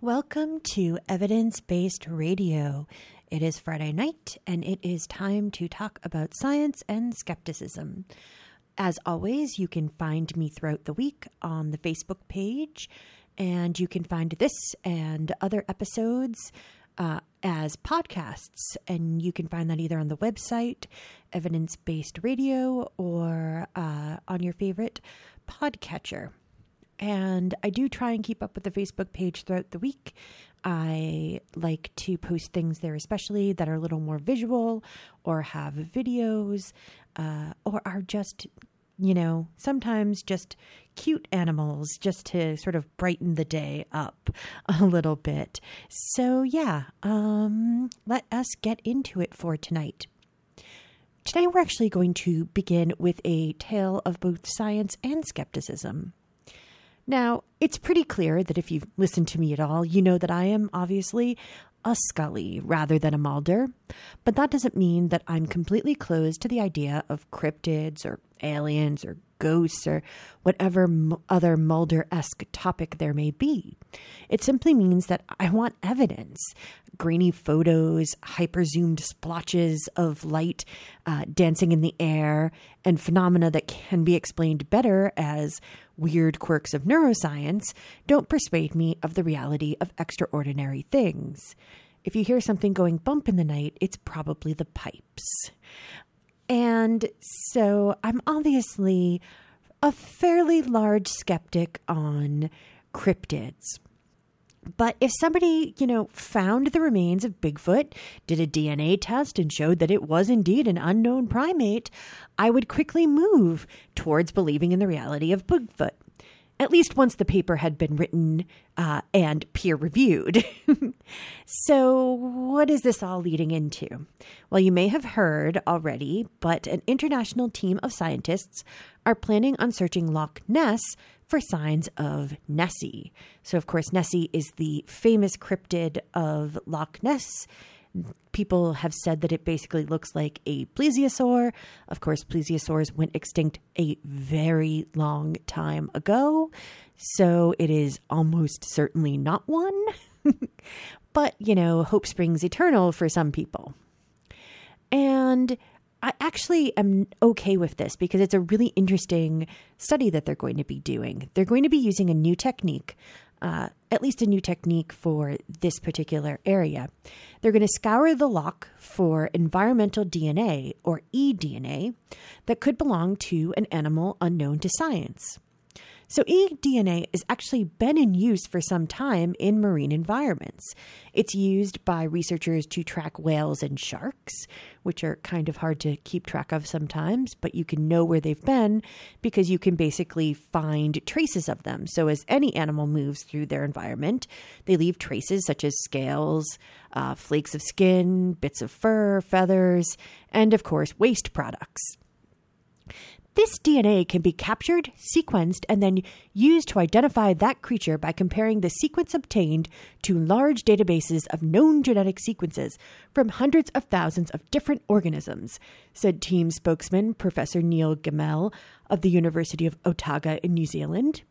Welcome to Evidence Based Radio. It is Friday night, and it is time to talk about science and skepticism. As always, you can find me throughout the week on the Facebook page, and you can find this and other episodes uh, as podcasts. And you can find that either on the website, Evidence Based Radio, or uh, on your favorite podcatcher. And I do try and keep up with the Facebook page throughout the week. I like to post things there, especially that are a little more visual or have videos uh, or are just, you know, sometimes just cute animals just to sort of brighten the day up a little bit. So, yeah, um, let us get into it for tonight. Today, we're actually going to begin with a tale of both science and skepticism. Now, it's pretty clear that if you've listened to me at all, you know that I am obviously a Scully rather than a Mulder. But that doesn't mean that I'm completely closed to the idea of cryptids or aliens or ghosts or whatever other Mulder esque topic there may be. It simply means that I want evidence grainy photos, hyper zoomed splotches of light uh, dancing in the air, and phenomena that can be explained better as weird quirks of neuroscience don't persuade me of the reality of extraordinary things. If you hear something going bump in the night, it's probably the pipes. And so I'm obviously a fairly large skeptic on cryptids. But if somebody, you know, found the remains of Bigfoot, did a DNA test, and showed that it was indeed an unknown primate, I would quickly move towards believing in the reality of Bigfoot. At least once the paper had been written uh, and peer reviewed. so, what is this all leading into? Well, you may have heard already, but an international team of scientists are planning on searching Loch Ness for signs of Nessie. So, of course, Nessie is the famous cryptid of Loch Ness. People have said that it basically looks like a plesiosaur. Of course, plesiosaurs went extinct a very long time ago, so it is almost certainly not one. but, you know, hope springs eternal for some people. And I actually am okay with this because it's a really interesting study that they're going to be doing. They're going to be using a new technique, uh, at least a new technique for this particular area. They're going to scour the loch for environmental DNA or eDNA that could belong to an animal unknown to science. So, eDNA has actually been in use for some time in marine environments. It's used by researchers to track whales and sharks, which are kind of hard to keep track of sometimes, but you can know where they've been because you can basically find traces of them. So, as any animal moves through their environment, they leave traces such as scales, uh, flakes of skin, bits of fur, feathers, and of course, waste products. This DNA can be captured, sequenced, and then used to identify that creature by comparing the sequence obtained to large databases of known genetic sequences from hundreds of thousands of different organisms, said team spokesman Professor Neil Gemmell of the University of Otago in New Zealand.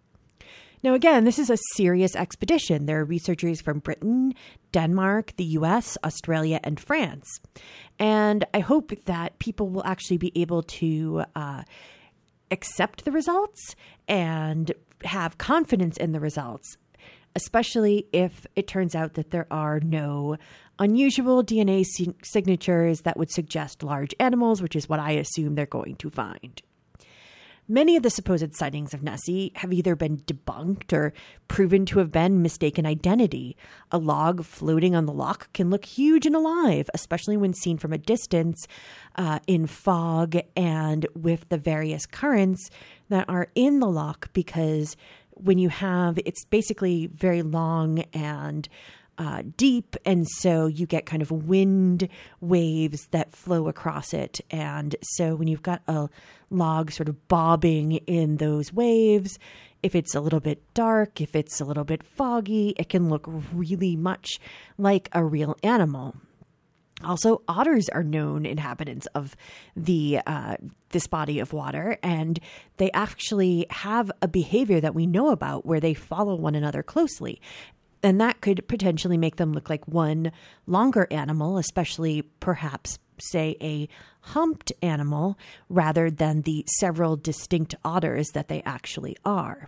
Now, again, this is a serious expedition. There are researchers from Britain, Denmark, the US, Australia, and France. And I hope that people will actually be able to uh, accept the results and have confidence in the results, especially if it turns out that there are no unusual DNA signatures that would suggest large animals, which is what I assume they're going to find. Many of the supposed sightings of Nessie have either been debunked or proven to have been mistaken identity. A log floating on the loch can look huge and alive, especially when seen from a distance uh, in fog and with the various currents that are in the loch, because when you have it's basically very long and uh, deep, and so you get kind of wind waves that flow across it. And so when you've got a log sort of bobbing in those waves, if it's a little bit dark, if it's a little bit foggy, it can look really much like a real animal. Also, otters are known inhabitants of the uh, this body of water, and they actually have a behavior that we know about where they follow one another closely and that could potentially make them look like one longer animal, especially perhaps, say, a humped animal, rather than the several distinct otters that they actually are.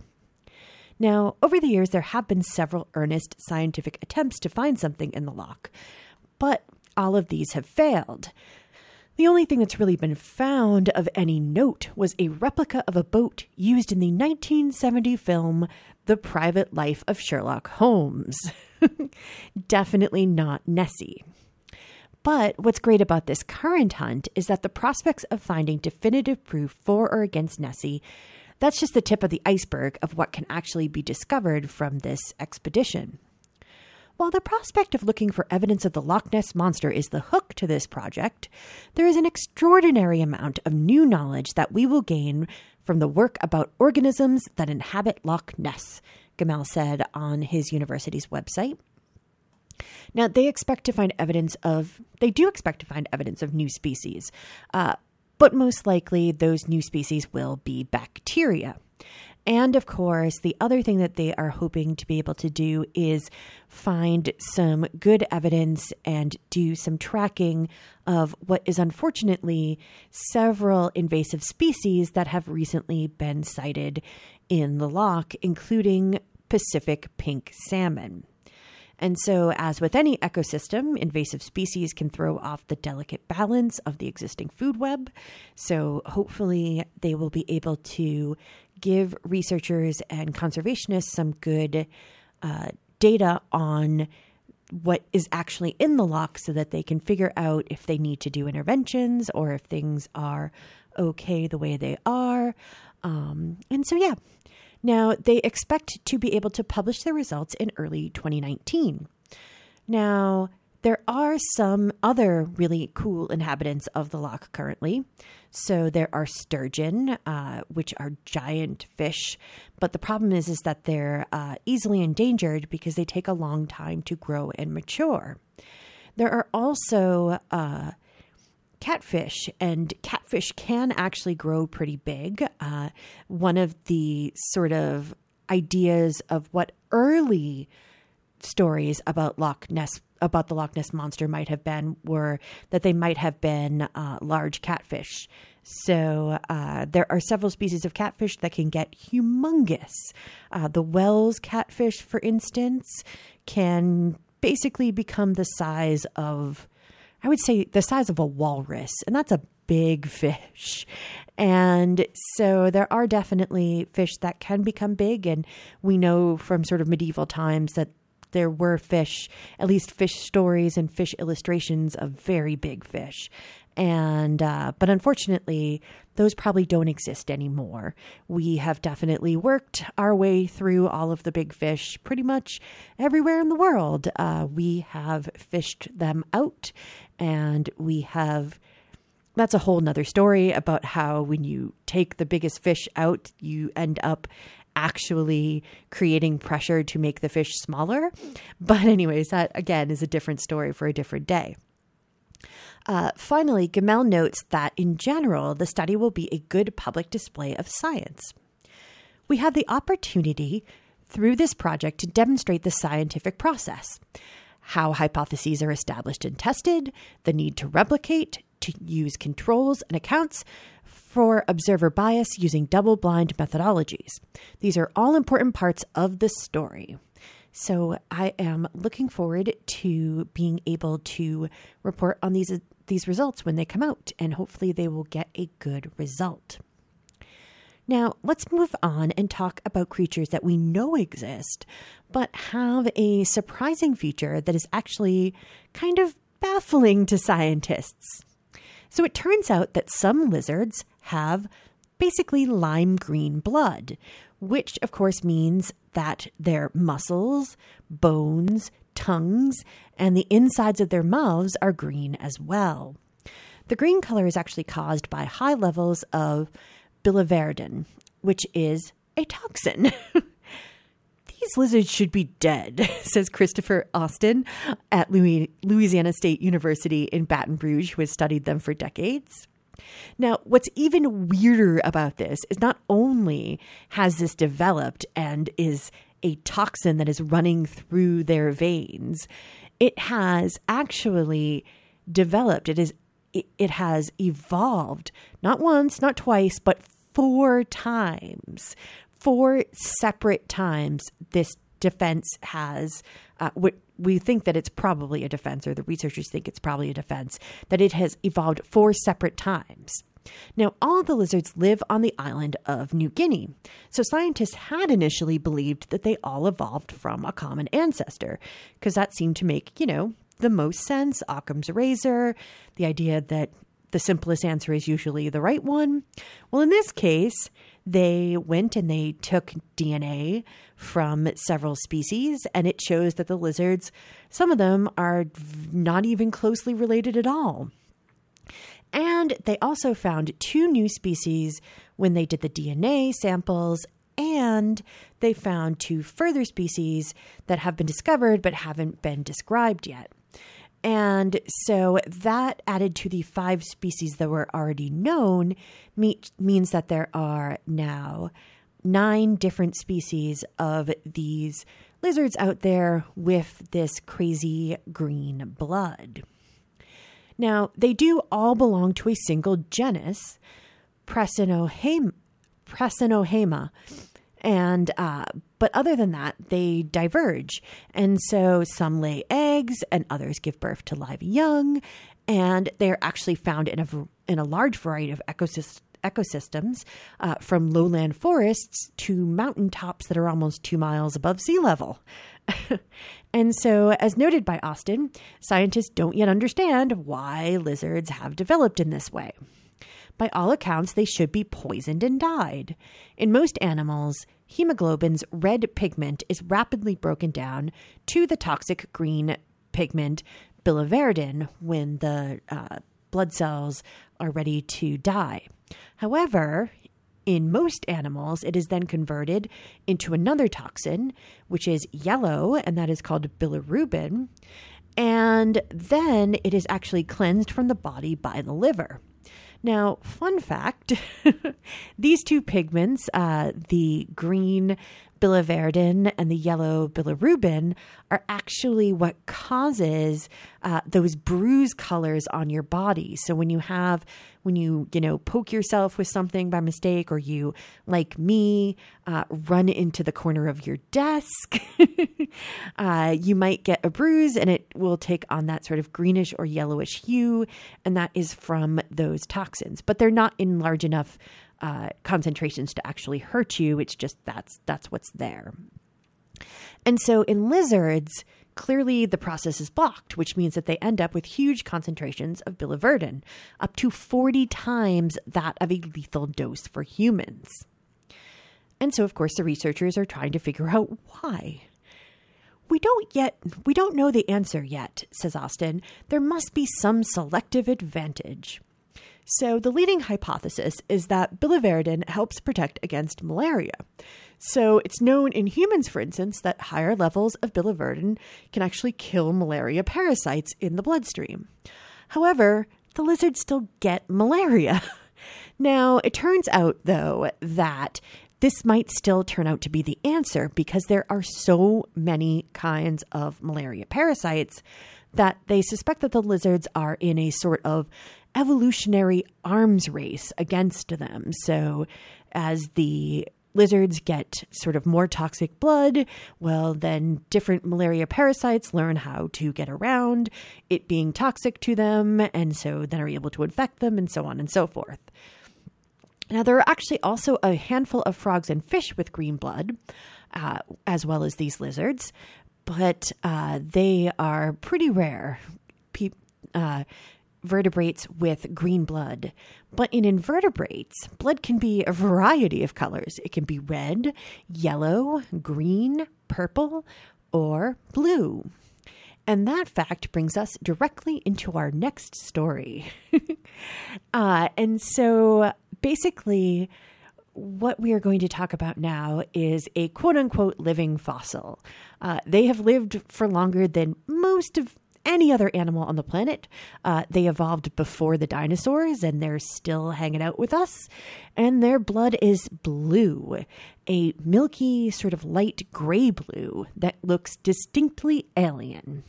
Now, over the years, there have been several earnest scientific attempts to find something in the loch, but all of these have failed. The only thing that's really been found of any note was a replica of a boat used in the 1970 film The Private Life of Sherlock Holmes. Definitely not Nessie. But what's great about this current hunt is that the prospects of finding definitive proof for or against Nessie that's just the tip of the iceberg of what can actually be discovered from this expedition. While the prospect of looking for evidence of the Loch Ness Monster is the hook to this project, there is an extraordinary amount of new knowledge that we will gain from the work about organisms that inhabit Loch Ness, Gemmell said on his university's website. Now, they expect to find evidence of, they do expect to find evidence of new species, uh, but most likely those new species will be bacteria. And of course, the other thing that they are hoping to be able to do is find some good evidence and do some tracking of what is unfortunately several invasive species that have recently been sighted in the loch, including Pacific pink salmon. And so, as with any ecosystem, invasive species can throw off the delicate balance of the existing food web. So, hopefully, they will be able to give researchers and conservationists some good uh, data on what is actually in the loch so that they can figure out if they need to do interventions or if things are okay the way they are. Um, and so, yeah, now, they expect to be able to publish their results in early 2019. Now, there are some other really cool inhabitants of the loch currently. So there are sturgeon, uh, which are giant fish, but the problem is is that they're uh, easily endangered because they take a long time to grow and mature. There are also uh, catfish, and catfish can actually grow pretty big. Uh, one of the sort of ideas of what early stories about Loch Ness about the Loch Ness monster might have been were that they might have been uh, large catfish. So uh, there are several species of catfish that can get humongous. Uh, the Wels catfish, for instance, can basically become the size of I would say the size of a walrus, and that's a big fish. And so there are definitely fish that can become big, and we know from sort of medieval times that there were fish, at least fish stories and fish illustrations of very big fish. And uh, but unfortunately those probably don't exist anymore. We have definitely worked our way through all of the big fish pretty much everywhere in the world. Uh, we have fished them out and we have that's a whole nother story about how when you take the biggest fish out you end up actually creating pressure to make the fish smaller but anyways that again is a different story for a different day uh, finally, Gemmell notes that in general, the study will be a good public display of science. We have the opportunity through this project to demonstrate the scientific process how hypotheses are established and tested, the need to replicate, to use controls and accounts for observer bias using double blind methodologies. These are all important parts of the story. So I am looking forward to being able to report on these these results when they come out and hopefully they will get a good result. Now, let's move on and talk about creatures that we know exist, but have a surprising feature that is actually kind of baffling to scientists. So, it turns out that some lizards have basically lime green blood, which of course means that their muscles, bones, tongues, and the insides of their mouths are green as well. The green color is actually caused by high levels of biliverdin, which is a toxin. These lizards should be dead, says Christopher Austin at Louisiana State University in Baton Rouge, who has studied them for decades. Now, what's even weirder about this is not only has this developed and is a toxin that is running through their veins. It has actually developed, it is it, has evolved not once, not twice, but four times. Four separate times this defense has uh, we think that it's probably a defense or the researchers think it's probably a defense that it has evolved four separate times now, all the lizards live on the island of New Guinea, so scientists had initially believed that they all evolved from a common ancestor, because that seemed to make, you know, the most sense. Occam's razor, the idea that the simplest answer is usually the right one. Well, in this case, they went and they took DNA from several species, and it shows that the lizards, some of them are not even closely related at all. And they also found two new species when they did the DNA samples, and they found two further species that have been discovered but haven't been described yet. And so that added to the five species that were already known means that there are now nine different species of these lizards out there with this crazy green blood. Now, they do all belong to a single genus, Prasinohaema, and uh, but other than that, they diverge, and so some lay eggs, and others give birth to live young, and they are actually found in a in a large variety of ecosystems ecosystems uh, from lowland forests to mountaintops that are almost two miles above sea level. and so, as noted by Austin, scientists don't yet understand why lizards have developed in this way. By all accounts, they should be poisoned and died. In most animals, hemoglobin's red pigment is rapidly broken down to the toxic green pigment biliverdin when the uh, blood cells are ready to die. However, in most animals, it is then converted into another toxin, which is yellow, and that is called bilirubin. And then it is actually cleansed from the body by the liver. Now, fun fact these two pigments, uh, the green biliverdin and the yellow bilirubin, are actually what causes uh, those bruise colors on your body. So when you have when you, you know, poke yourself with something by mistake, or you, like me, uh, run into the corner of your desk, uh, you might get a bruise and it will take on that sort of greenish or yellowish hue. And that is from those toxins, but they're not in large enough uh, concentrations to actually hurt you. It's just that's that's what's there. And so in lizards, Clearly, the process is blocked, which means that they end up with huge concentrations of biliverdin, up to 40 times that of a lethal dose for humans. And so, of course, the researchers are trying to figure out why. We don't yet we don't know the answer yet, says Austin. There must be some selective advantage. So the leading hypothesis is that biliverdin helps protect against malaria. So it's known in humans, for instance, that higher levels of biliverdin can actually kill malaria parasites in the bloodstream. However, the lizards still get malaria. now, it turns out, though, that this might still turn out to be the answer because there are so many kinds of malaria parasites that they suspect that the lizards are in a sort of evolutionary arms race against them. So, as the lizards get sort of more toxic blood, well, then different malaria parasites learn how to get around it being toxic to them, and so then are able to infect them, and so on and so forth. Now, there are actually also a handful of frogs and fish with green blood, uh, as well as these lizards, but uh, they are pretty rare. Pe- uh, vertebrates with green blood. But in invertebrates, blood can be a variety of colors. It can be red, yellow, green, purple, or blue. And that fact brings us directly into our next story. uh, and so basically, what we are going to talk about now is a quote unquote living fossil. Uh, they have lived for longer than most of any other animal on the planet. Uh, they evolved before the dinosaurs and they're still hanging out with us. And their blood is blue, a milky, sort of light gray blue that looks distinctly alien.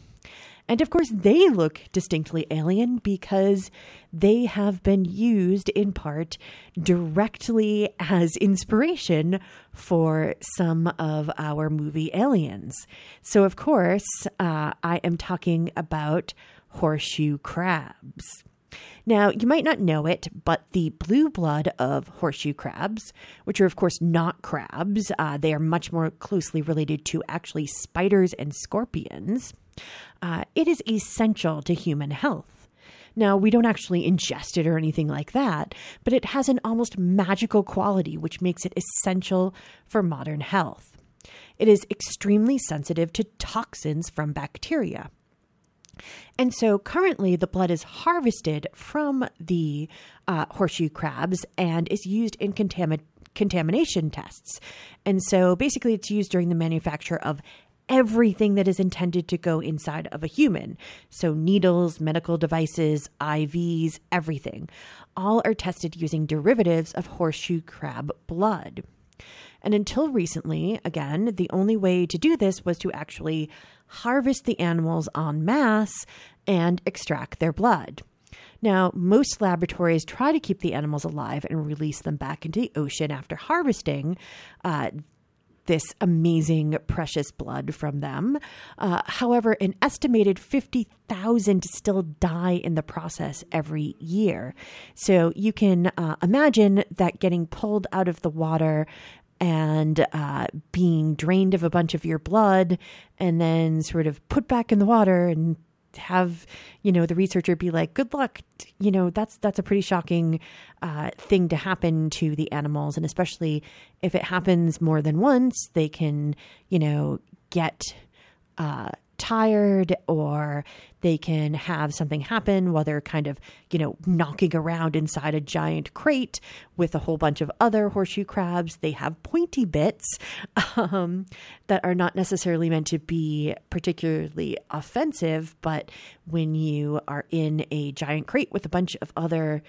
And of course, they look distinctly alien because they have been used in part directly as inspiration for some of our movie aliens. So, of course, uh, I am talking about horseshoe crabs. Now, you might not know it, but the blue blood of horseshoe crabs, which are, of course, not crabs, uh, they are much more closely related to actually spiders and scorpions uh, it is essential to human health. Now, we don't actually ingest it or anything like that, but it has an almost magical quality which makes it essential for modern health. It is extremely sensitive to toxins from bacteria. And so currently, the blood is harvested from the uh, horseshoe crabs and is used in contamin- contamination tests. And so basically, it's used during the manufacture of everything that is intended to go inside of a human. So, needles, medical devices, IVs, everything. All are tested using derivatives of horseshoe crab blood. And until recently, again, the only way to do this was to actually harvest the animals en masse and extract their blood. Now, most laboratories try to keep the animals alive and release them back into the ocean after harvesting. Uh, this amazing precious blood from them. Uh, however, an estimated 50,000 still die in the process every year. So you can uh, imagine that getting pulled out of the water and uh, being drained of a bunch of your blood and then sort of put back in the water and have you know the researcher be like good luck. You know that's that's a pretty shocking uh, thing to happen to the animals and especially if it happens more than once they can you know get uh, tired or they can have something happen while they're kind of, you know, knocking around inside a giant crate with a whole bunch of other horseshoe crabs. They have pointy bits um, that are not necessarily meant to be particularly offensive, but when you are in a giant crate with a bunch of other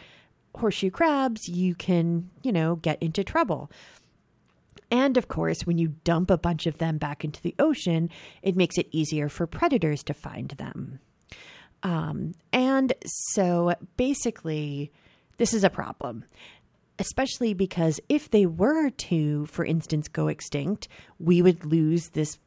horseshoe crabs, you can, you know, get into trouble. And of course, when you dump a bunch of them back into the ocean, it makes it easier for predators to find them. Um, and so basically, this is a problem, especially because if they were to, for instance, go extinct, we would lose this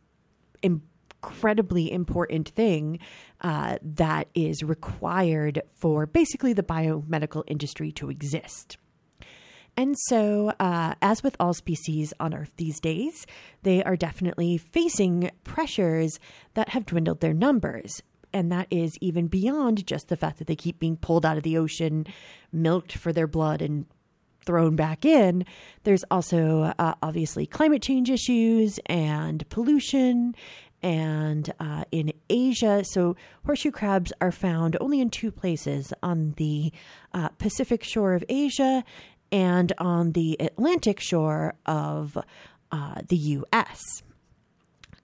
incredibly important thing uh, that is required for basically the biomedical industry to exist. And so, uh, as with all species on Earth these days, they are definitely facing pressures that have dwindled their numbers. And that is even beyond just the fact that they keep being pulled out of the ocean, milked for their blood, and thrown back in. There's also uh, obviously climate change issues and pollution. And uh, in Asia, so horseshoe crabs are found only in two places on the uh, Pacific shore of Asia and on the Atlantic shore of uh, the US.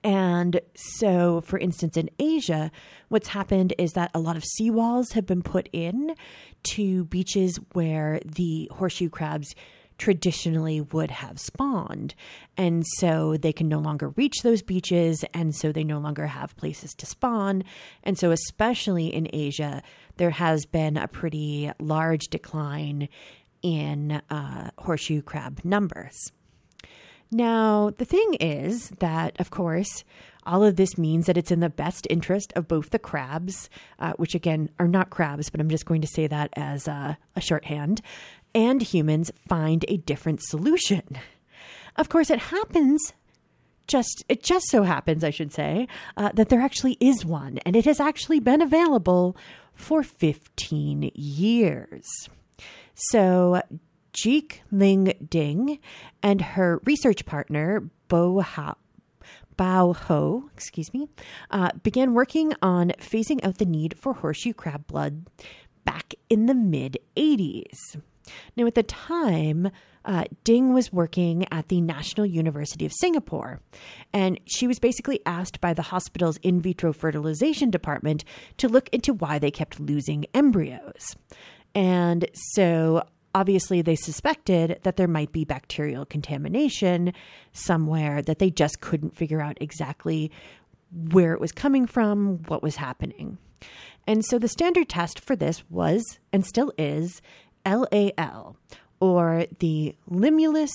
And so, for instance, in Asia, what's happened is that a lot of seawalls have been put in to beaches where the horseshoe crabs traditionally would have spawned. And so they can no longer reach those beaches, and so they no longer have places to spawn. And so, especially in Asia, there has been a pretty large decline in uh, horseshoe crab numbers. Now, the thing is that, of course, all of this means that it's in the best interest of both the crabs, uh, which again are not crabs, but I'm just going to say that as a, a shorthand, and humans find a different solution. Of course, it happens just it just so happens, I should say, uh, that there actually is one, and it has actually been available for 15 years. So, Jeak Ling Ding and her research partner, Bo ha- Bow Ho, excuse me, uh, began working on phasing out the need for horseshoe crab blood back in the mid 80s. Now, at the time, uh, Ding was working at the National University of Singapore, and she was basically asked by the hospital's in vitro fertilization department to look into why they kept losing embryos. And so obviously they suspected that there might be bacterial contamination somewhere that they just couldn't figure out exactly where it was coming from, what was happening. And so the standard test for this was and still is LAL, or the Limulus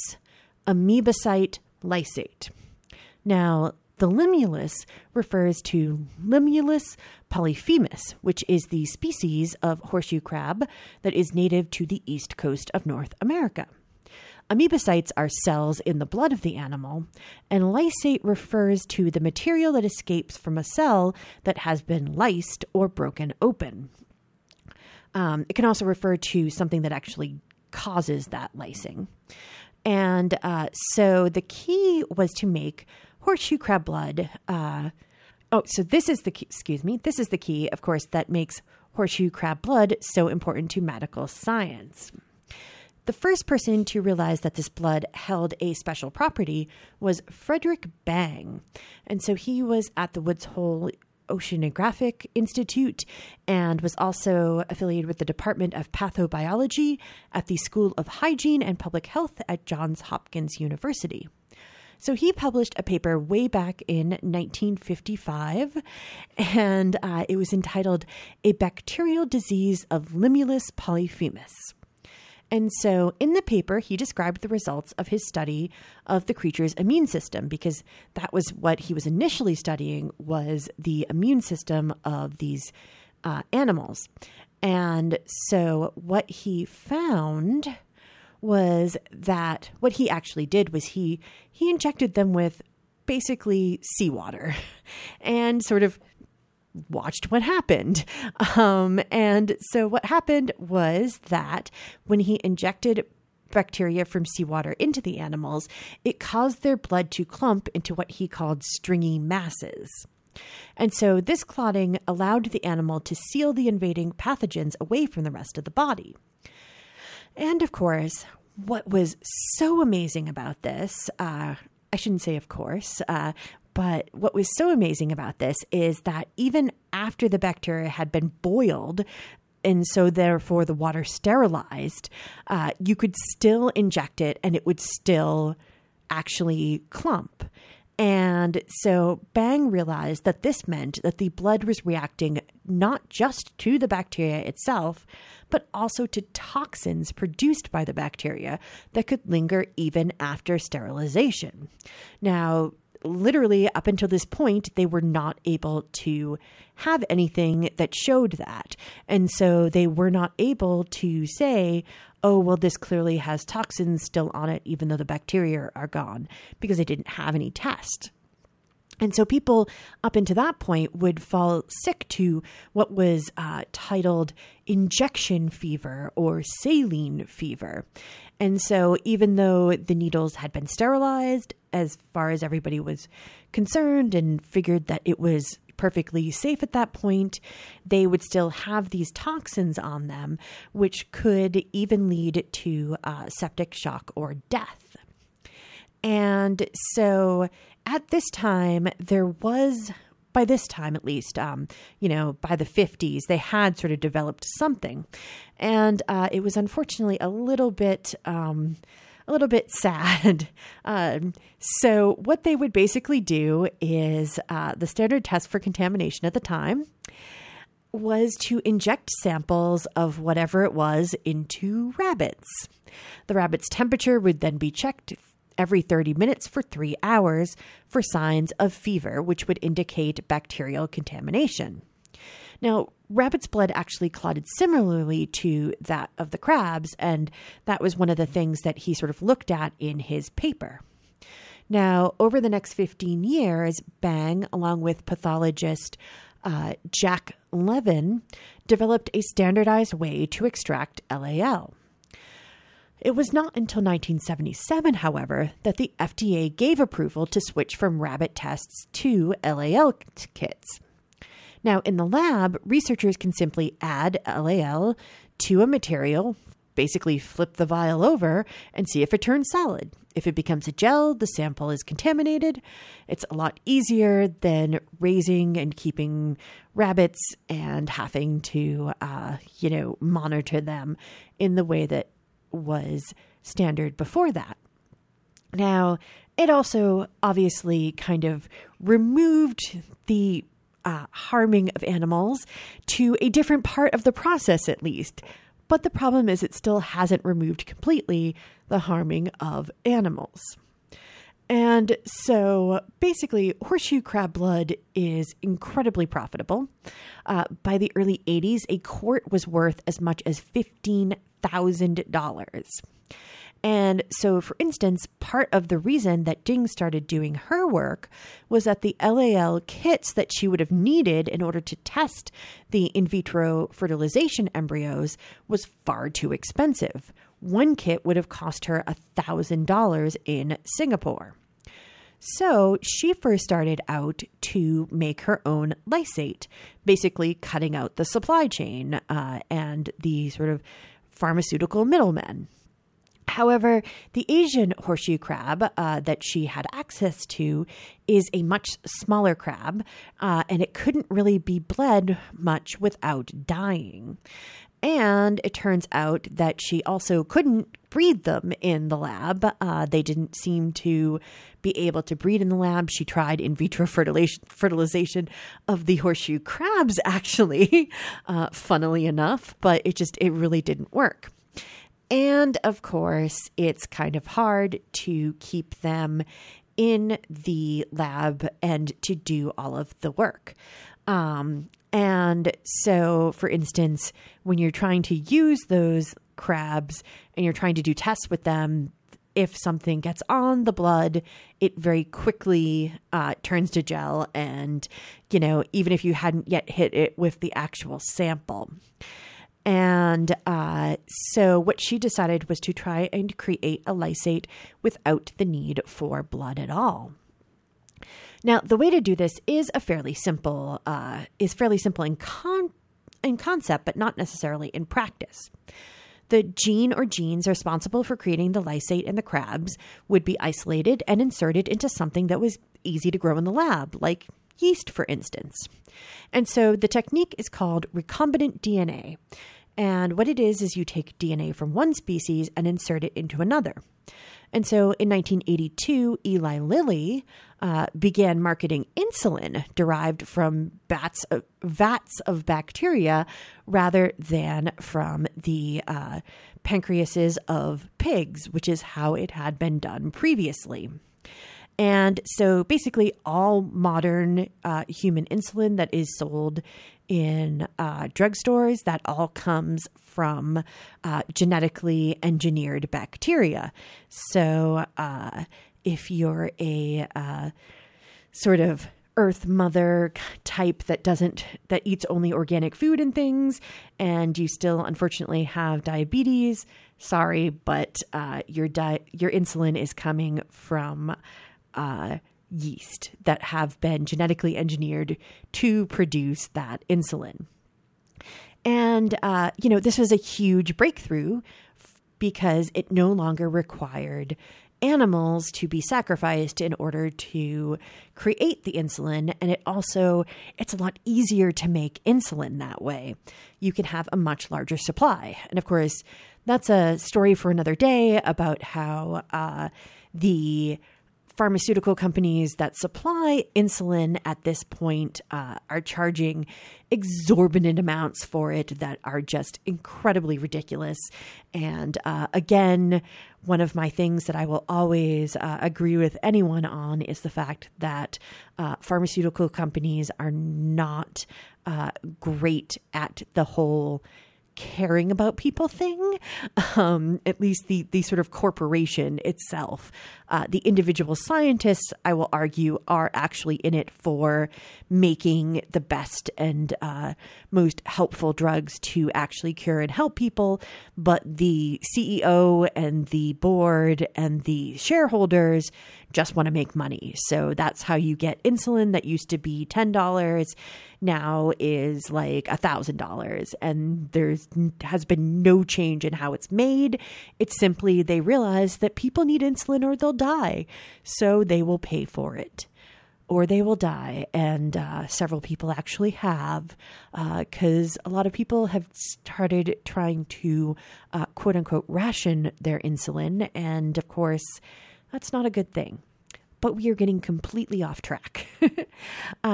amoebocyte lysate. Now, the limulus refers to Limulus polyphemus, which is the species of horseshoe crab that is native to the east coast of North America. Amoebocytes are cells in the blood of the animal, and lysate refers to the material that escapes from a cell that has been lysed or broken open. Um, it can also refer to something that actually causes that lysing. And uh, so the key was to make horseshoe crab blood. Uh, oh, so this is the key, excuse me, this is the key, of course, that makes horseshoe crab blood so important to medical science. The first person to realize that this blood held a special property was Frederick Bang. And so he was at the Woods Hole Oceanographic Institute and was also affiliated with the Department of Pathobiology at the School of Hygiene and Public Health at Johns Hopkins University. So he published a paper way back in 1955, and uh, it was entitled A Bacterial Disease of Limulus polyphemus. And so in the paper, he described the results of his study of the creature's immune system because that was what he was initially studying was the immune system of these uh, animals. And so what he found was that what he actually did was he he injected them with basically seawater and sort of watched what happened. Um, and so what happened was that when he injected bacteria from seawater into the animals, it caused their blood to clump into what he called stringy masses. And so this clotting allowed the animal to seal the invading pathogens away from the rest of the body. And of course, what was so amazing about this, uh, I shouldn't say of course, uh, but what was so amazing about this is that even after the bacteria had been boiled, and so therefore the water sterilized, uh, you could still inject it and it would still actually clump. And so Bang realized that this meant that the blood was reacting not just to the bacteria itself, but also to toxins produced by the bacteria that could linger even after sterilization. Now, literally up until this point, they were not able to have anything that showed that. And so they were not able to say, oh, well, this clearly has toxins still on it, even though the bacteria are gone, because they didn't have any test. And so people up until that point would fall sick to what was uh, titled injection fever or saline fever. And so, even though the needles had been sterilized, as far as everybody was concerned, and figured that it was perfectly safe at that point, they would still have these toxins on them, which could even lead to uh, septic shock or death. And so, at this time, there was by this time at least, um, you know, by the 50s, they had sort of developed something. And uh, it was unfortunately a little bit. Um, a little bit sad. Um, so, what they would basically do is uh, the standard test for contamination at the time was to inject samples of whatever it was into rabbits. The rabbit's temperature would then be checked every 30 minutes for three hours for signs of fever, which would indicate bacterial contamination. Now, rabbit's blood actually clotted similarly to that of the crabs, and that was one of the things that he sort of looked at in his paper. Now, over the next 15 years, Bang, along with pathologist uh, Jack Levin, developed a standardized way to extract LAL. It was not until 1977, however, that the FDA gave approval to switch from rabbit tests to LAL kits. Now, in the lab, researchers can simply add LAL to a material, basically flip the vial over and see if it turns solid. If it becomes a gel, the sample is contaminated. It's a lot easier than raising and keeping rabbits and having to, uh, you know, monitor them in the way that was standard before that. Now, it also obviously kind of removed the uh, harming of animals to a different part of the process, at least. But the problem is, it still hasn't removed completely the harming of animals. And so basically, horseshoe crab blood is incredibly profitable. Uh, by the early 80s, a quart was worth as much as $15,000. And so, for instance, part of the reason that Ding started doing her work was that the LAL kits that she would have needed in order to test the in vitro fertilization embryos was far too expensive. One kit would have cost her $1,000 in Singapore. So she first started out to make her own lysate, basically cutting out the supply chain uh, and the sort of pharmaceutical middlemen. However, the Asian horseshoe crab uh, that she had access to is a much smaller crab, uh, and it couldn't really be bled much without dying. And it turns out that she also couldn't breed them in the lab. Uh, they didn't seem to be able to breed in the lab. She tried in vitro fertilization, of the horseshoe crabs, actually, uh, funnily enough, but it just, it really didn't work. And of course, it's kind of hard to keep them in the lab and to do all of the work. Um, and so, for instance, when you're trying to use those crabs and you're trying to do tests with them, if something gets on the blood, it very quickly uh, turns to gel. And, you know, even if you hadn't yet hit it with the actual sample. And uh, so, what she decided was to try and create a lysate without the need for blood at all. Now, the way to do this is a fairly simple, uh, is fairly simple in con- in concept, but not necessarily in practice. The gene or genes responsible for creating the lysate in the crabs would be isolated and inserted into something that was easy to grow in the lab, like yeast, for instance. And so the technique is called recombinant DNA. And what it is, is you take DNA from one species and insert it into another. And so in 1982, Eli Lilly uh, began marketing insulin derived from bats, uh, vats of bacteria rather than from the uh, pancreases of pigs, which is how it had been done previously. And so basically, all modern uh, human insulin that is sold in uh, drugstores, that all comes from uh, genetically engineered bacteria. So uh, if you're a uh, sort of earth mother type that doesn't that eats only organic food and things and you still unfortunately have diabetes sorry but uh, your di- your insulin is coming from uh, yeast that have been genetically engineered to produce that insulin. And, uh, you know, this was a huge breakthrough because it no longer required animals to be sacrificed in order to create the insulin. And it also it's a lot easier to make insulin that way. You can have a much larger supply. And of course that's a story for another day about how uh, the pharmaceutical companies that supply insulin at this point uh, are charging exorbitant amounts for it that are just incredibly ridiculous. And uh, again, one of my things that I will always uh, agree with anyone on is the fact that uh, pharmaceutical companies are not uh, great at the whole caring about people thing, um, at least the, the sort of corporation itself. Uh, the individual scientists, I will argue, are actually in it for making the best and uh, most helpful drugs to actually cure and help people. But the CEO and the board and the shareholders just want to make money. So that's how you get insulin that used to be $10 now is like a thousand dollars and there's has been no change in how it's made it's simply they realize that people need insulin or they'll die so they will pay for it or they will die. And uh, several people actually have, because uh, a lot of people have started trying to uh, quote unquote ration their insulin. And of course, that's not a good thing. But we are getting completely off track.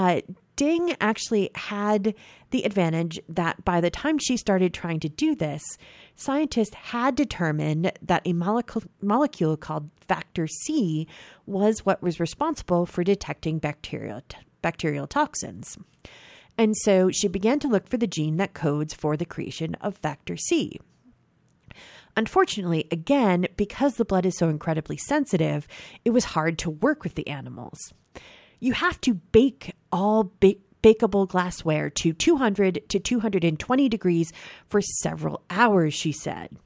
Ding actually had the advantage that by the time she started trying to do this, scientists had determined that a molecule, molecule called factor C was what was responsible for detecting bacterial, bacterial toxins. And so she began to look for the gene that codes for the creation of factor C. Unfortunately, again, because the blood is so incredibly sensitive, it was hard to work with the animals. You have to bake all ba- bakeable glassware to 200 to 220 degrees for several hours, she said.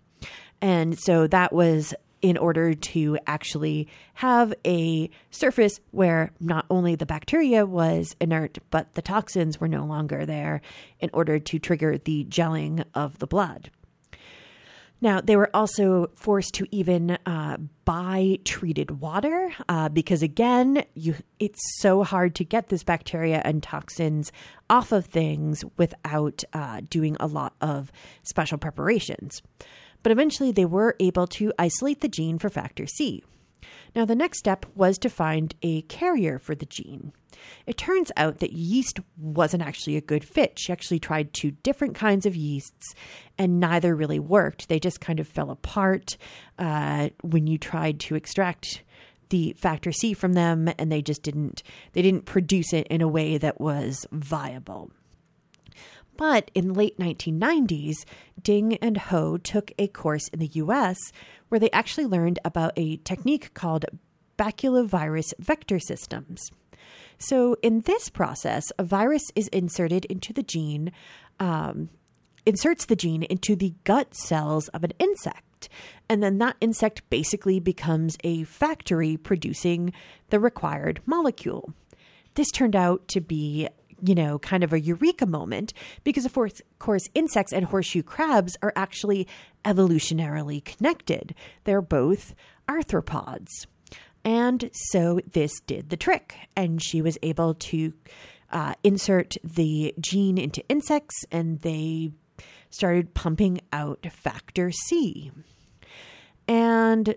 And so that was in order to actually have a surface where not only the bacteria was inert, but the toxins were no longer there in order to trigger the gelling of the blood. Now, they were also forced to even uh, buy treated water uh, because, again, you, it's so hard to get this bacteria and toxins off of things without uh, doing a lot of special preparations. But eventually, they were able to isolate the gene for factor C. Now, the next step was to find a carrier for the gene. It turns out that yeast wasn't actually a good fit. She actually tried two different kinds of yeasts, and neither really worked. They just kind of fell apart uh, when you tried to extract the factor C from them, and they just didn't. They didn't produce it in a way that was viable. But in the late 1990s, Ding and Ho took a course in the US where they actually learned about a technique called baculovirus vector systems. So, in this process, a virus is inserted into the gene, um, inserts the gene into the gut cells of an insect. And then that insect basically becomes a factory producing the required molecule. This turned out to be you know, kind of a eureka moment because, of course, insects and horseshoe crabs are actually evolutionarily connected. They're both arthropods. And so this did the trick, and she was able to uh, insert the gene into insects, and they started pumping out factor C. And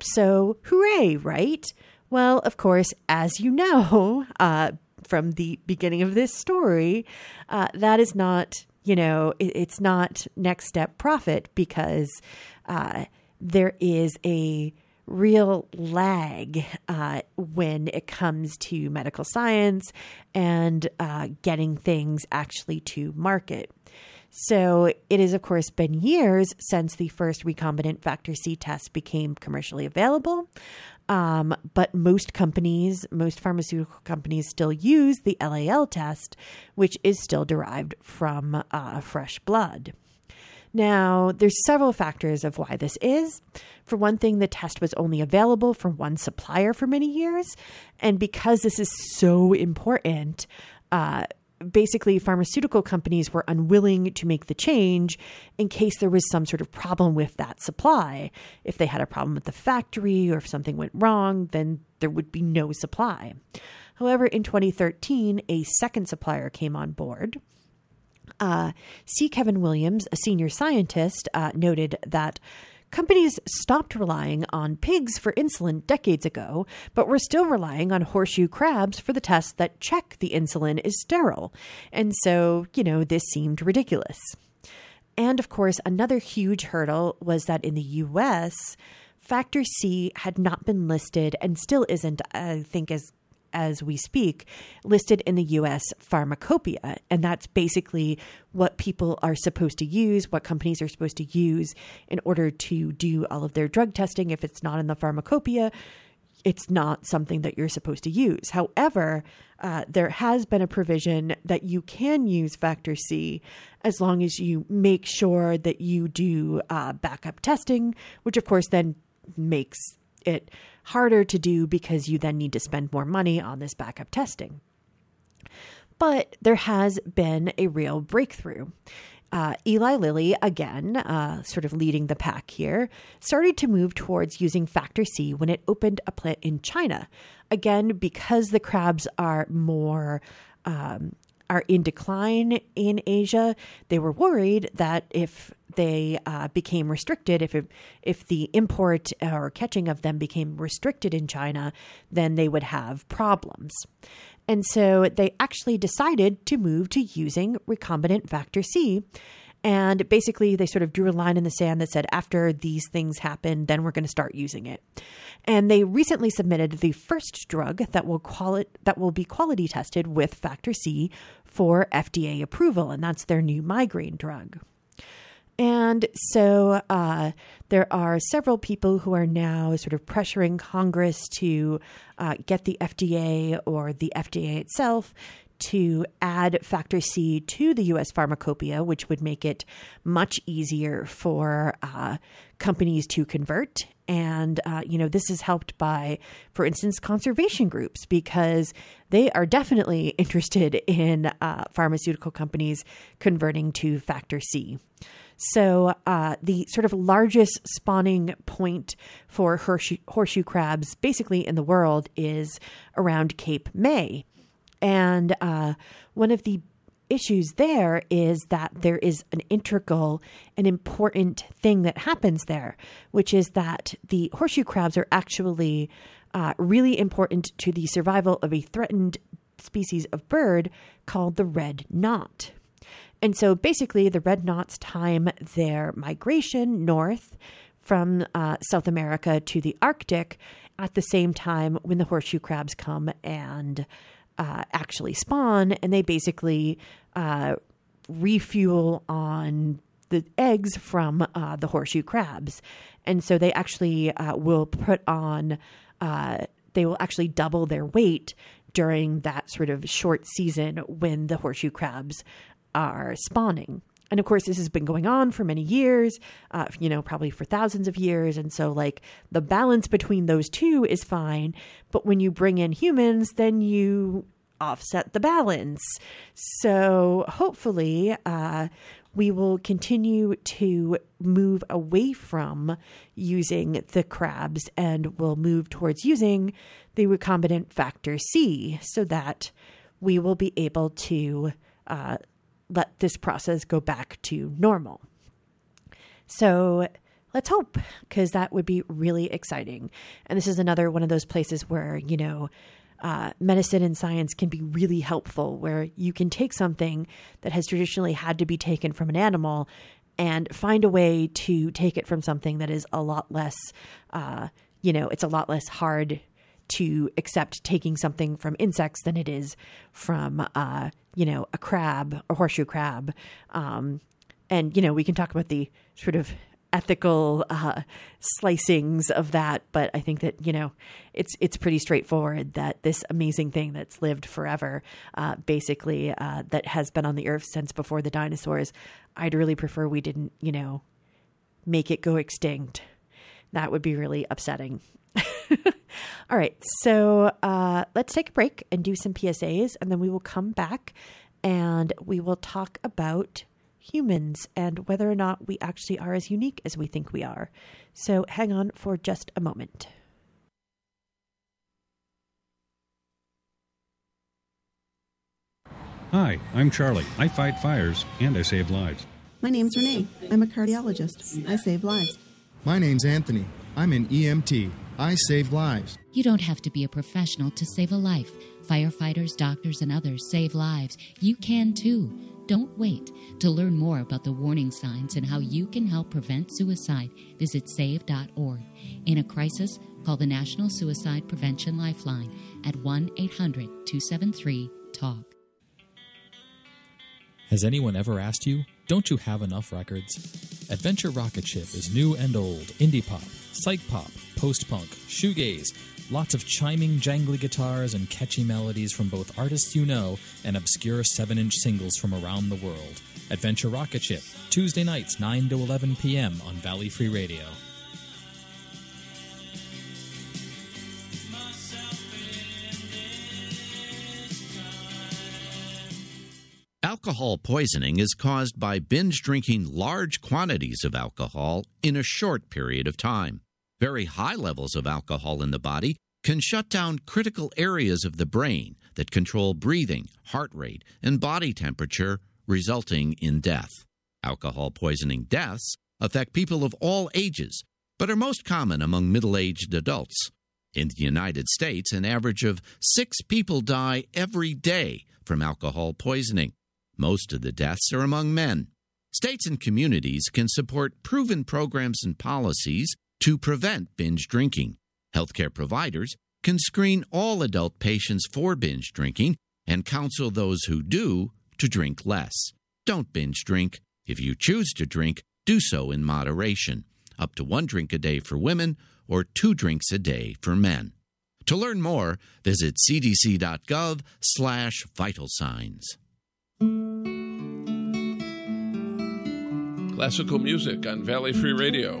so, hooray, right? Well, of course, as you know uh, from the beginning of this story, uh, that is not, you know, it, it's not next step profit because uh, there is a real lag uh, when it comes to medical science and uh, getting things actually to market. So it has, of course, been years since the first recombinant factor C test became commercially available. Um, but most companies, most pharmaceutical companies still use the LAL test, which is still derived from uh, fresh blood. Now, there's several factors of why this is. For one thing, the test was only available from one supplier for many years. And because this is so important, uh, basically pharmaceutical companies were unwilling to make the change in case there was some sort of problem with that supply. If they had a problem with the factory or if something went wrong, then there would be no supply. However, in 2013, a second supplier came on board. Uh, C. Kevin Williams, a senior scientist, uh, noted that companies stopped relying on pigs for insulin decades ago, but were still relying on horseshoe crabs for the tests that check the insulin is sterile. And so, you know, this seemed ridiculous. And of course, another huge hurdle was that in the US, Factor C had not been listed and still isn't, I think, as as we speak listed in the US pharmacopoeia. And that's basically what people are supposed to use, what companies are supposed to use in order to do all of their drug testing. If it's not in the pharmacopoeia, it's not something that you're supposed to use. However, uh, there has been a provision that you can use factor C as long as you make sure that you do uh, backup testing, which of course then makes it harder to do because you then need to spend more money on this backup testing. But there has been a real breakthrough. Uh, Eli Lilly, again, uh, sort of leading the pack here, started to move towards using Factor C when it opened a plant in China. Again, because the crabs are more um, are in decline in Asia, they were worried that if they uh, became restricted, if it, if the import or catching of them became restricted in China, then they would have problems. And so they actually decided to move to using recombinant factor C. And basically, they sort of drew a line in the sand that said, after these things happen, then we're going to start using it. And they recently submitted the first drug that will quali- that will be quality tested with factor C for FDA approval, and that's their new migraine drug. And so uh, there are several people who are now sort of pressuring Congress to uh, get the FDA or the FDA itself to add factor C to the US pharmacopoeia, which would make it much easier for uh, companies to convert. And, uh, you know, this is helped by, for instance, conservation groups, because they are definitely interested in uh, pharmaceutical companies converting to factor C. So, uh, the sort of largest spawning point for horseshoe, horseshoe crabs, basically in the world, is around Cape May. And uh, one of the issues there is that there is an integral and important thing that happens there, which is that the horseshoe crabs are actually uh, really important to the survival of a threatened species of bird called the red knot. And so basically, the red knots time their migration north from uh, South America to the Arctic at the same time when the horseshoe crabs come and uh, actually spawn, and they basically uh, refuel on the eggs from uh, the horseshoe crabs. And so they actually uh, will put on, uh, they will actually double their weight during that sort of short season when the horseshoe crabs are spawning. And of course, this has been going on for many years, uh, you know, probably for thousands of years. And so, like, the balance between those two is fine. But when you bring in humans, then you offset the balance. So, hopefully, uh, we will continue to move away from using the crabs and we'll move towards using the recombinant factor C so that we will be able to uh, let this process go back to normal. So let's hope, because that would be really exciting. And this is another one of those places where, you know, uh, medicine and science can be really helpful, where you can take something that has traditionally had to be taken from an animal and find a way to take it from something that is a lot less, uh, you know, it's a lot less hard to accept taking something from insects than it is from, uh, you know, a crab, a horseshoe crab. Um, and, you know, we can talk about the sort of ethical uh, slicings of that, but I think that you know it's it's pretty straightforward that this amazing thing that's lived forever, uh, basically uh, that has been on the earth since before the dinosaurs. I'd really prefer we didn't you know make it go extinct. That would be really upsetting. All right, so uh, let's take a break and do some PSAs, and then we will come back and we will talk about humans and whether or not we actually are as unique as we think we are. So hang on for just a moment. Hi, I'm Charlie. I fight fires and I save lives. My name's Renee. I'm a cardiologist. I save lives. My name's Anthony. I'm an EMT. I save lives. You don't have to be a professional to save a life. Firefighters, doctors, and others save lives. You can too. Don't wait. To learn more about the warning signs and how you can help prevent suicide, visit save.org. In a crisis, call the National Suicide Prevention Lifeline at 1 800 273 TALK. Has anyone ever asked you, don't you have enough records? Adventure Rocket Ship is new and old, indie pop, psych pop, post punk, shoegaze Lots of chiming, jangly guitars and catchy melodies from both artists you know and obscure 7 inch singles from around the world. Adventure Rocket Ship, Tuesday nights, 9 to 11 p.m. on Valley Free Radio. Alcohol poisoning is caused by binge drinking large quantities of alcohol in a short period of time. Very high levels of alcohol in the body can shut down critical areas of the brain that control breathing, heart rate, and body temperature, resulting in death. Alcohol poisoning deaths affect people of all ages, but are most common among middle aged adults. In the United States, an average of six people die every day from alcohol poisoning. Most of the deaths are among men. States and communities can support proven programs and policies to prevent binge drinking. Healthcare providers can screen all adult patients for binge drinking and counsel those who do to drink less. Don't binge drink. If you choose to drink, do so in moderation, up to one drink a day for women or two drinks a day for men. To learn more, visit cdc.gov slash vital signs. Classical music on Valley Free Radio.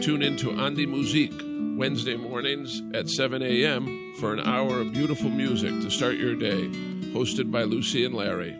Tune in to Andi Musique Wednesday mornings at 7 a.m. for an hour of beautiful music to start your day. Hosted by Lucy and Larry.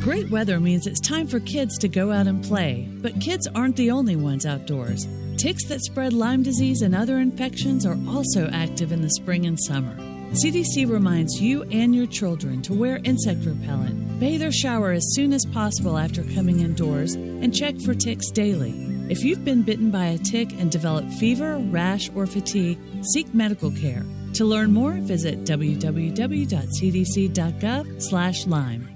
Great weather means it's time for kids to go out and play, but kids aren't the only ones outdoors. Ticks that spread Lyme disease and other infections are also active in the spring and summer. CDC reminds you and your children to wear insect repellent, bathe or shower as soon as possible after coming indoors, and check for ticks daily. If you've been bitten by a tick and developed fever, rash, or fatigue, seek medical care. To learn more, visit www.cdc.gov/lyme.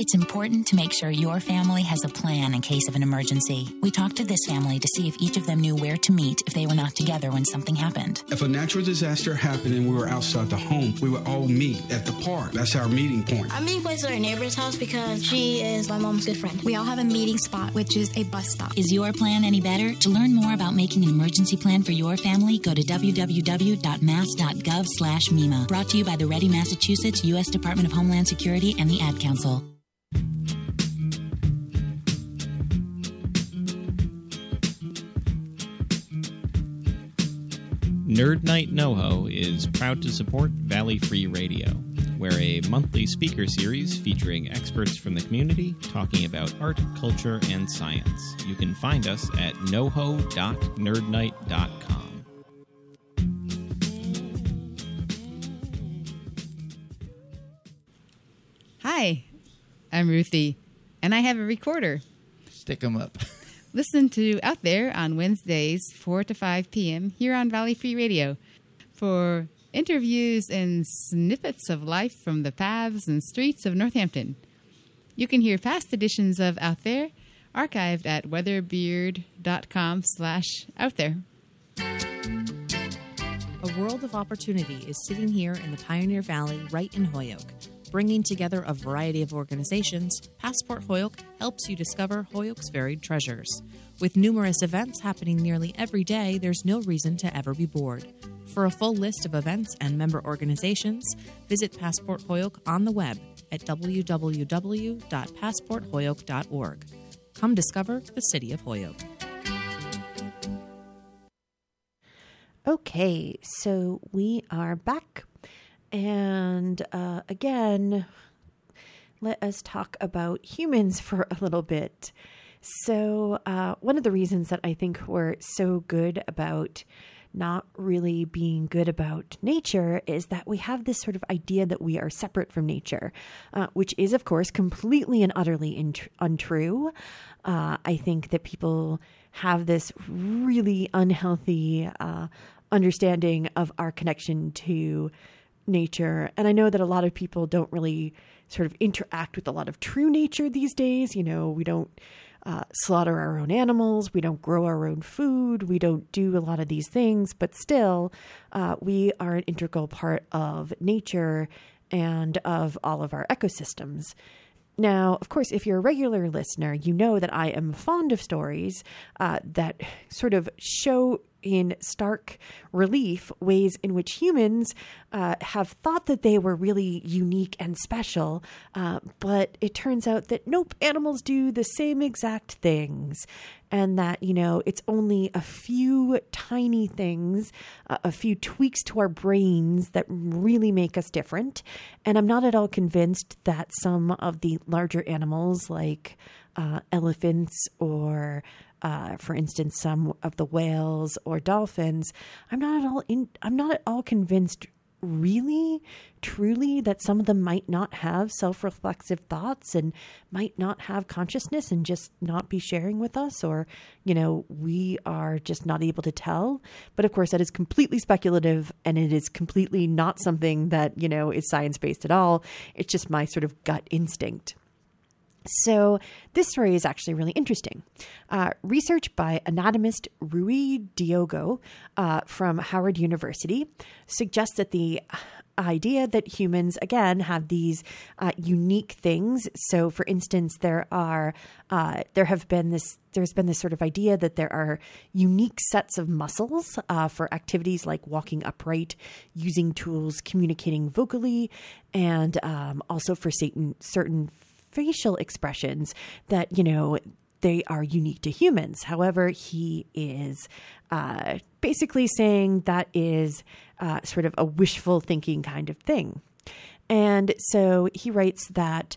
It's important to make sure your family has a plan in case of an emergency. We talked to this family to see if each of them knew where to meet if they were not together when something happened. If a natural disaster happened and we were outside the home, we would all meet at the park. That's our meeting point. I'm meeting place at our neighbor's house because she is my mom's good friend. We all have a meeting spot, which is a bus stop. Is your plan any better? To learn more about making an emergency plan for your family, go to www.mass.gov slash MEMA. Brought to you by the Ready Massachusetts, U.S. Department of Homeland Security, and the Ad Council. Nerd Night NoHo is proud to support Valley Free Radio. We're a monthly speaker series featuring experts from the community talking about art, culture, and science. You can find us at noho.nerdnight.com. Hi, I'm Ruthie, and I have a recorder. Stick 'em up. Listen to Out There on Wednesdays, 4 to 5 p.m. here on Valley Free Radio for interviews and snippets of life from the paths and streets of Northampton. You can hear past editions of Out There archived at weatherbeard.com slash out there. A world of opportunity is sitting here in the Pioneer Valley right in Holyoke. Bringing together a variety of organizations, Passport Holyoke helps you discover Holyoke's varied treasures. With numerous events happening nearly every day, there's no reason to ever be bored. For a full list of events and member organizations, visit Passport Holyoke on the web at www.passportholyoke.org. Come discover the city of Holyoke. Okay, so we are back. And uh, again, let us talk about humans for a little bit. So, uh, one of the reasons that I think we're so good about not really being good about nature is that we have this sort of idea that we are separate from nature, uh, which is, of course, completely and utterly int- untrue. Uh, I think that people have this really unhealthy uh, understanding of our connection to nature. And I know that a lot of people don't really sort of interact with a lot of true nature these days. You know, we don't uh, slaughter our own animals, we don't grow our own food, we don't do a lot of these things, but still, uh, we are an integral part of nature and of all of our ecosystems. Now, of course, if you're a regular listener, you know that I am fond of stories uh, that sort of show in stark relief ways in which humans uh, have thought that they were really unique and special, uh, but it turns out that nope, animals do the same exact things. And that, you know, it's only a few tiny things, uh, a few tweaks to our brains that really make us different. And I'm not at all convinced that some of the larger animals, like uh, elephants or uh, for instance, some of the whales or dolphins, I'm not at all in, I'm not at all convinced really truly that some of them might not have self-reflexive thoughts and might not have consciousness and just not be sharing with us or you know we are just not able to tell. But of course that is completely speculative and it is completely not something that you know is science based at all. It's just my sort of gut instinct so, this story is actually really interesting. Uh, research by anatomist Rui Diogo uh, from Howard University suggests that the idea that humans again have these uh, unique things so for instance there are uh, there have been this there's been this sort of idea that there are unique sets of muscles uh, for activities like walking upright using tools communicating vocally and um, also for certain certain facial expressions that, you know, they are unique to humans. However, he is uh, basically saying that is uh, sort of a wishful thinking kind of thing. And so he writes that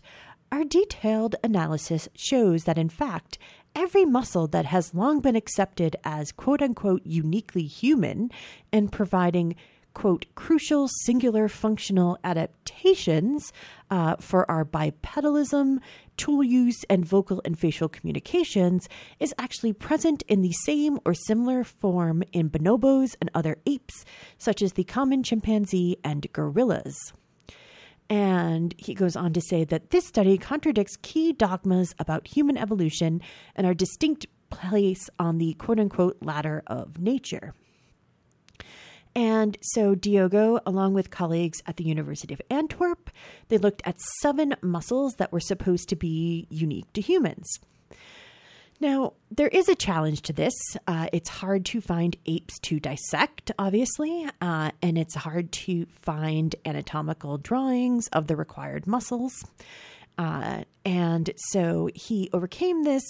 our detailed analysis shows that, in fact, every muscle that has long been accepted as quote unquote uniquely human and providing quote, crucial singular functional adaptations uh, for our bipedalism, tool use, and vocal and facial communications is actually present in the same or similar form in bonobos and other apes, such as the common chimpanzee and gorillas. And he goes on to say that this study contradicts key dogmas about human evolution and our distinct place on the quote unquote ladder of nature. And so Diogo, along with colleagues at the University of Antwerp, they looked at seven muscles that were supposed to be unique to humans. Now, there is a challenge to this. Uh, it's hard to find apes to dissect, obviously, uh, and it's hard to find anatomical drawings of the required muscles. Uh, and so he overcame this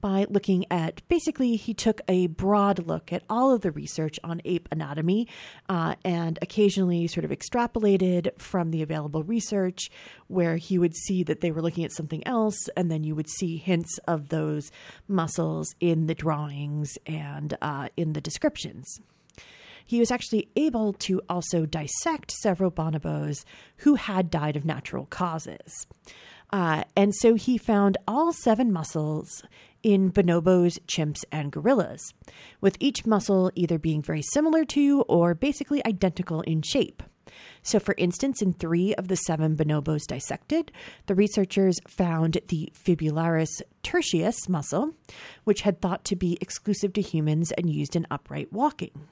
by looking at basically, he took a broad look at all of the research on ape anatomy uh, and occasionally sort of extrapolated from the available research where he would see that they were looking at something else, and then you would see hints of those muscles in the drawings and uh, in the descriptions he was actually able to also dissect several bonobos who had died of natural causes. Uh, and so he found all seven muscles in bonobos, chimps, and gorillas, with each muscle either being very similar to or basically identical in shape. So, for instance, in three of the seven bonobos dissected, the researchers found the fibularis tertius muscle, which had thought to be exclusive to humans and used in upright walking.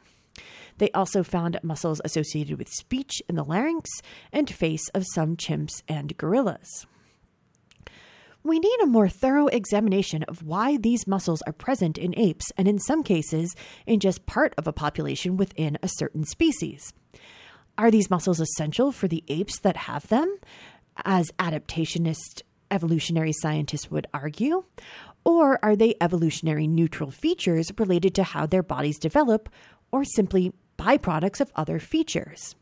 They also found muscles associated with speech in the larynx and face of some chimps and gorillas. We need a more thorough examination of why these muscles are present in apes and, in some cases, in just part of a population within a certain species. Are these muscles essential for the apes that have them, as adaptationist evolutionary scientists would argue? Or are they evolutionary neutral features related to how their bodies develop, or simply byproducts of other features?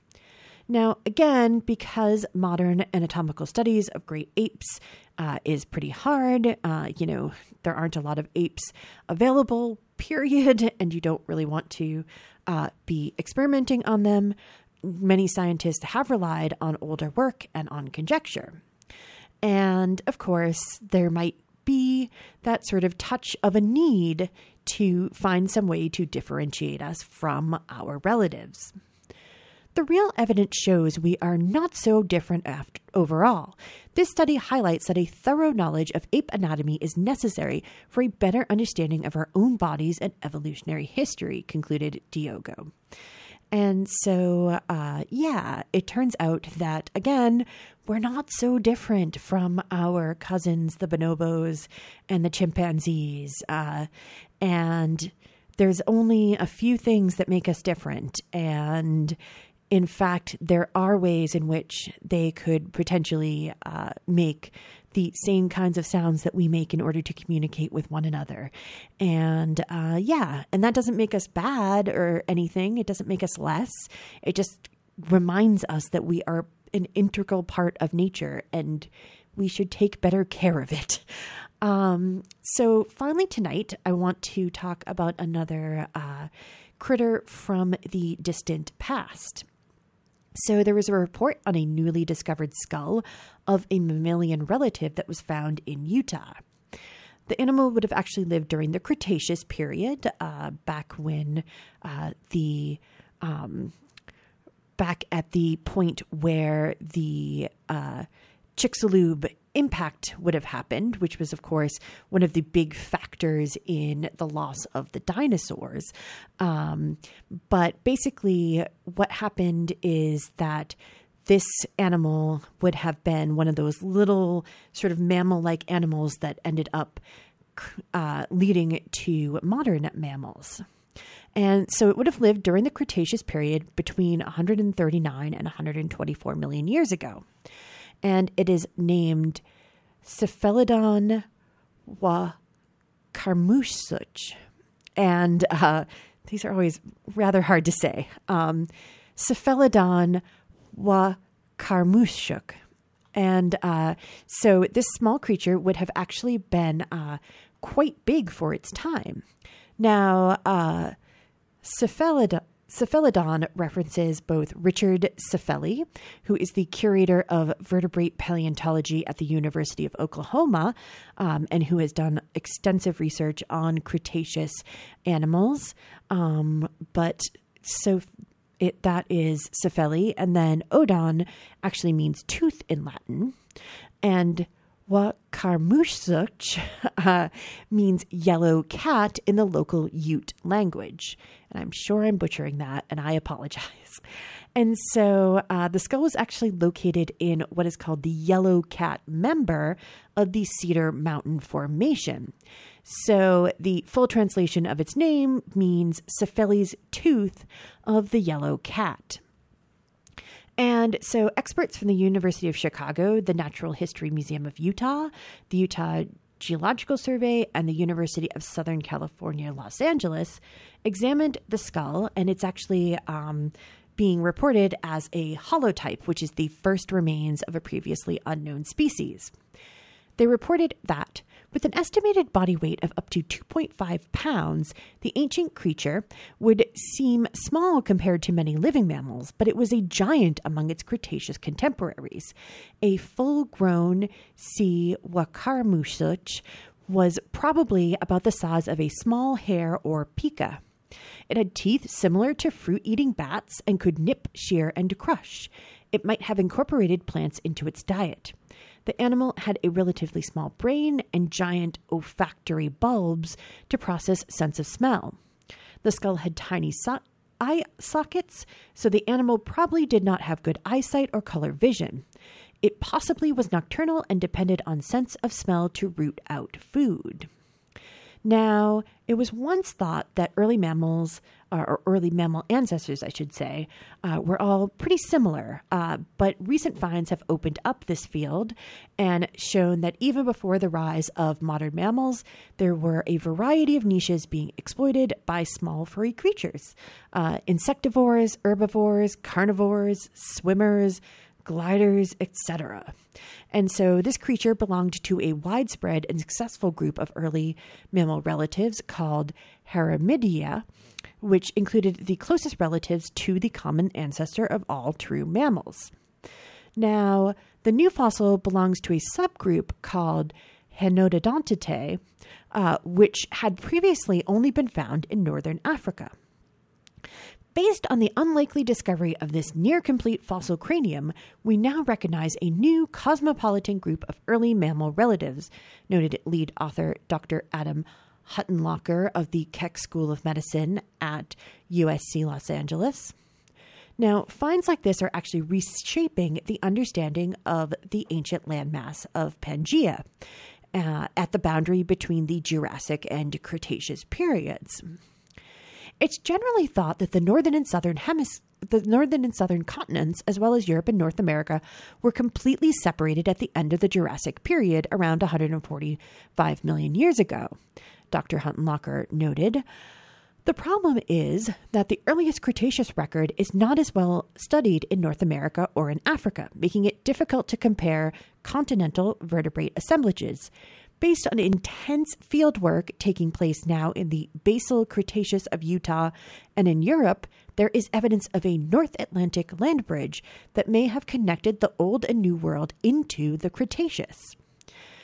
Now, again, because modern anatomical studies of great apes uh, is pretty hard, uh, you know, there aren't a lot of apes available, period, and you don't really want to uh, be experimenting on them. Many scientists have relied on older work and on conjecture. And of course, there might be that sort of touch of a need to find some way to differentiate us from our relatives. The real evidence shows we are not so different after, overall. This study highlights that a thorough knowledge of ape anatomy is necessary for a better understanding of our own bodies and evolutionary history, concluded Diogo. And so, uh, yeah, it turns out that, again, we're not so different from our cousins, the bonobos and the chimpanzees. Uh, and there's only a few things that make us different. And in fact, there are ways in which they could potentially uh, make the same kinds of sounds that we make in order to communicate with one another. And uh, yeah, and that doesn't make us bad or anything, it doesn't make us less. It just reminds us that we are an integral part of nature and we should take better care of it. Um, so, finally, tonight, I want to talk about another uh, critter from the distant past. So, there was a report on a newly discovered skull of a mammalian relative that was found in Utah. The animal would have actually lived during the Cretaceous period, uh, back when uh, the um, back at the point where the uh, Chicxulub impact would have happened, which was, of course, one of the big factors in the loss of the dinosaurs. Um, but basically, what happened is that this animal would have been one of those little sort of mammal like animals that ended up uh, leading to modern mammals. And so it would have lived during the Cretaceous period between 139 and 124 million years ago and it is named Cifelliodon wa And uh, these are always rather hard to say. Um, Cifelliodon wa Karmushuk. And uh, so this small creature would have actually been uh, quite big for its time. Now, uh, Cifelliodon, Cifelliodon references both Richard Cifelli, who is the curator of vertebrate paleontology at the University of Oklahoma um, and who has done extensive research on Cretaceous animals. Um, but so it, that is Cifelli. And then Odon actually means tooth in Latin. And Wahkarmoosuch uh, means yellow cat in the local Ute language. And I'm sure I'm butchering that, and I apologize. And so uh, the skull was actually located in what is called the Yellow Cat member of the Cedar Mountain Formation. So the full translation of its name means Cifelli's tooth of the yellow cat. And so, experts from the University of Chicago, the Natural History Museum of Utah, the Utah Geological Survey, and the University of Southern California, Los Angeles examined the skull, and it's actually um, being reported as a holotype, which is the first remains of a previously unknown species. They reported that with an estimated body weight of up to 2.5 pounds, the ancient creature would seem small compared to many living mammals, but it was a giant among its Cretaceous contemporaries. A full grown C. wahkarmoosuch was probably about the size of a small hare or pika. It had teeth similar to fruit eating bats and could nip, shear, and crush. It might have incorporated plants into its diet. The animal had a relatively small brain and giant olfactory bulbs to process sense of smell. The skull had tiny so- eye sockets, so the animal probably did not have good eyesight or color vision. It possibly was nocturnal and depended on sense of smell to root out food. Now, it was once thought that early mammals, uh, or early mammal ancestors, I should say, uh, were all pretty similar. Uh, but recent finds have opened up this field and shown that even before the rise of modern mammals, there were a variety of niches being exploited by small furry creatures uh, insectivores, herbivores, carnivores, swimmers, gliders, etc. And so this creature belonged to a widespread and successful group of early mammal relatives called Haramiyida, which included the closest relatives to the common ancestor of all true mammals. Now, the new fossil belongs to a subgroup called Hahnodontidae, uh, which had previously only been found in northern Africa. Based on the unlikely discovery of this near complete fossil cranium, we now recognize a new cosmopolitan group of early mammal relatives, noted lead author Dr. Adam Huttenlocker of the Keck School of Medicine at USC Los Angeles. Now, finds like this are actually reshaping the understanding of the ancient landmass of Pangaea uh, at the boundary between the Jurassic and Cretaceous periods. It's generally thought that the northern and southern hemis- the northern and southern continents, as well as Europe and North America, were completely separated at the end of the Jurassic period around 145 million years ago. Dr. Huttenlocker noted. The problem is that the earliest Cretaceous record is not as well studied in North America or in Africa, making it difficult to compare continental vertebrate assemblages. Based on intense field work taking place now in the basal Cretaceous of Utah and in Europe, there is evidence of a North Atlantic land bridge that may have connected the Old and New World into the Cretaceous.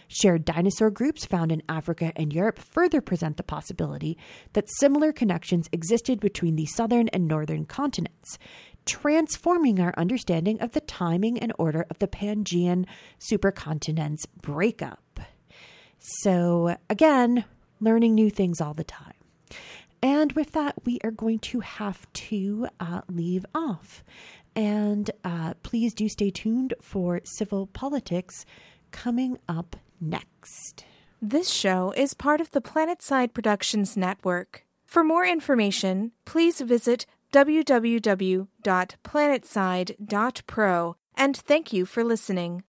Shared dinosaur groups found in Africa and Europe further present the possibility that similar connections existed between the southern and northern continents, transforming our understanding of the timing and order of the Pangean supercontinent's breakup. So, again, learning new things all the time. And with that, we are going to have to uh, leave off. And uh, please do stay tuned for civil politics coming up next. This show is part of the Planetside Productions Network. For more information, please visit www.planetside.pro and thank you for listening.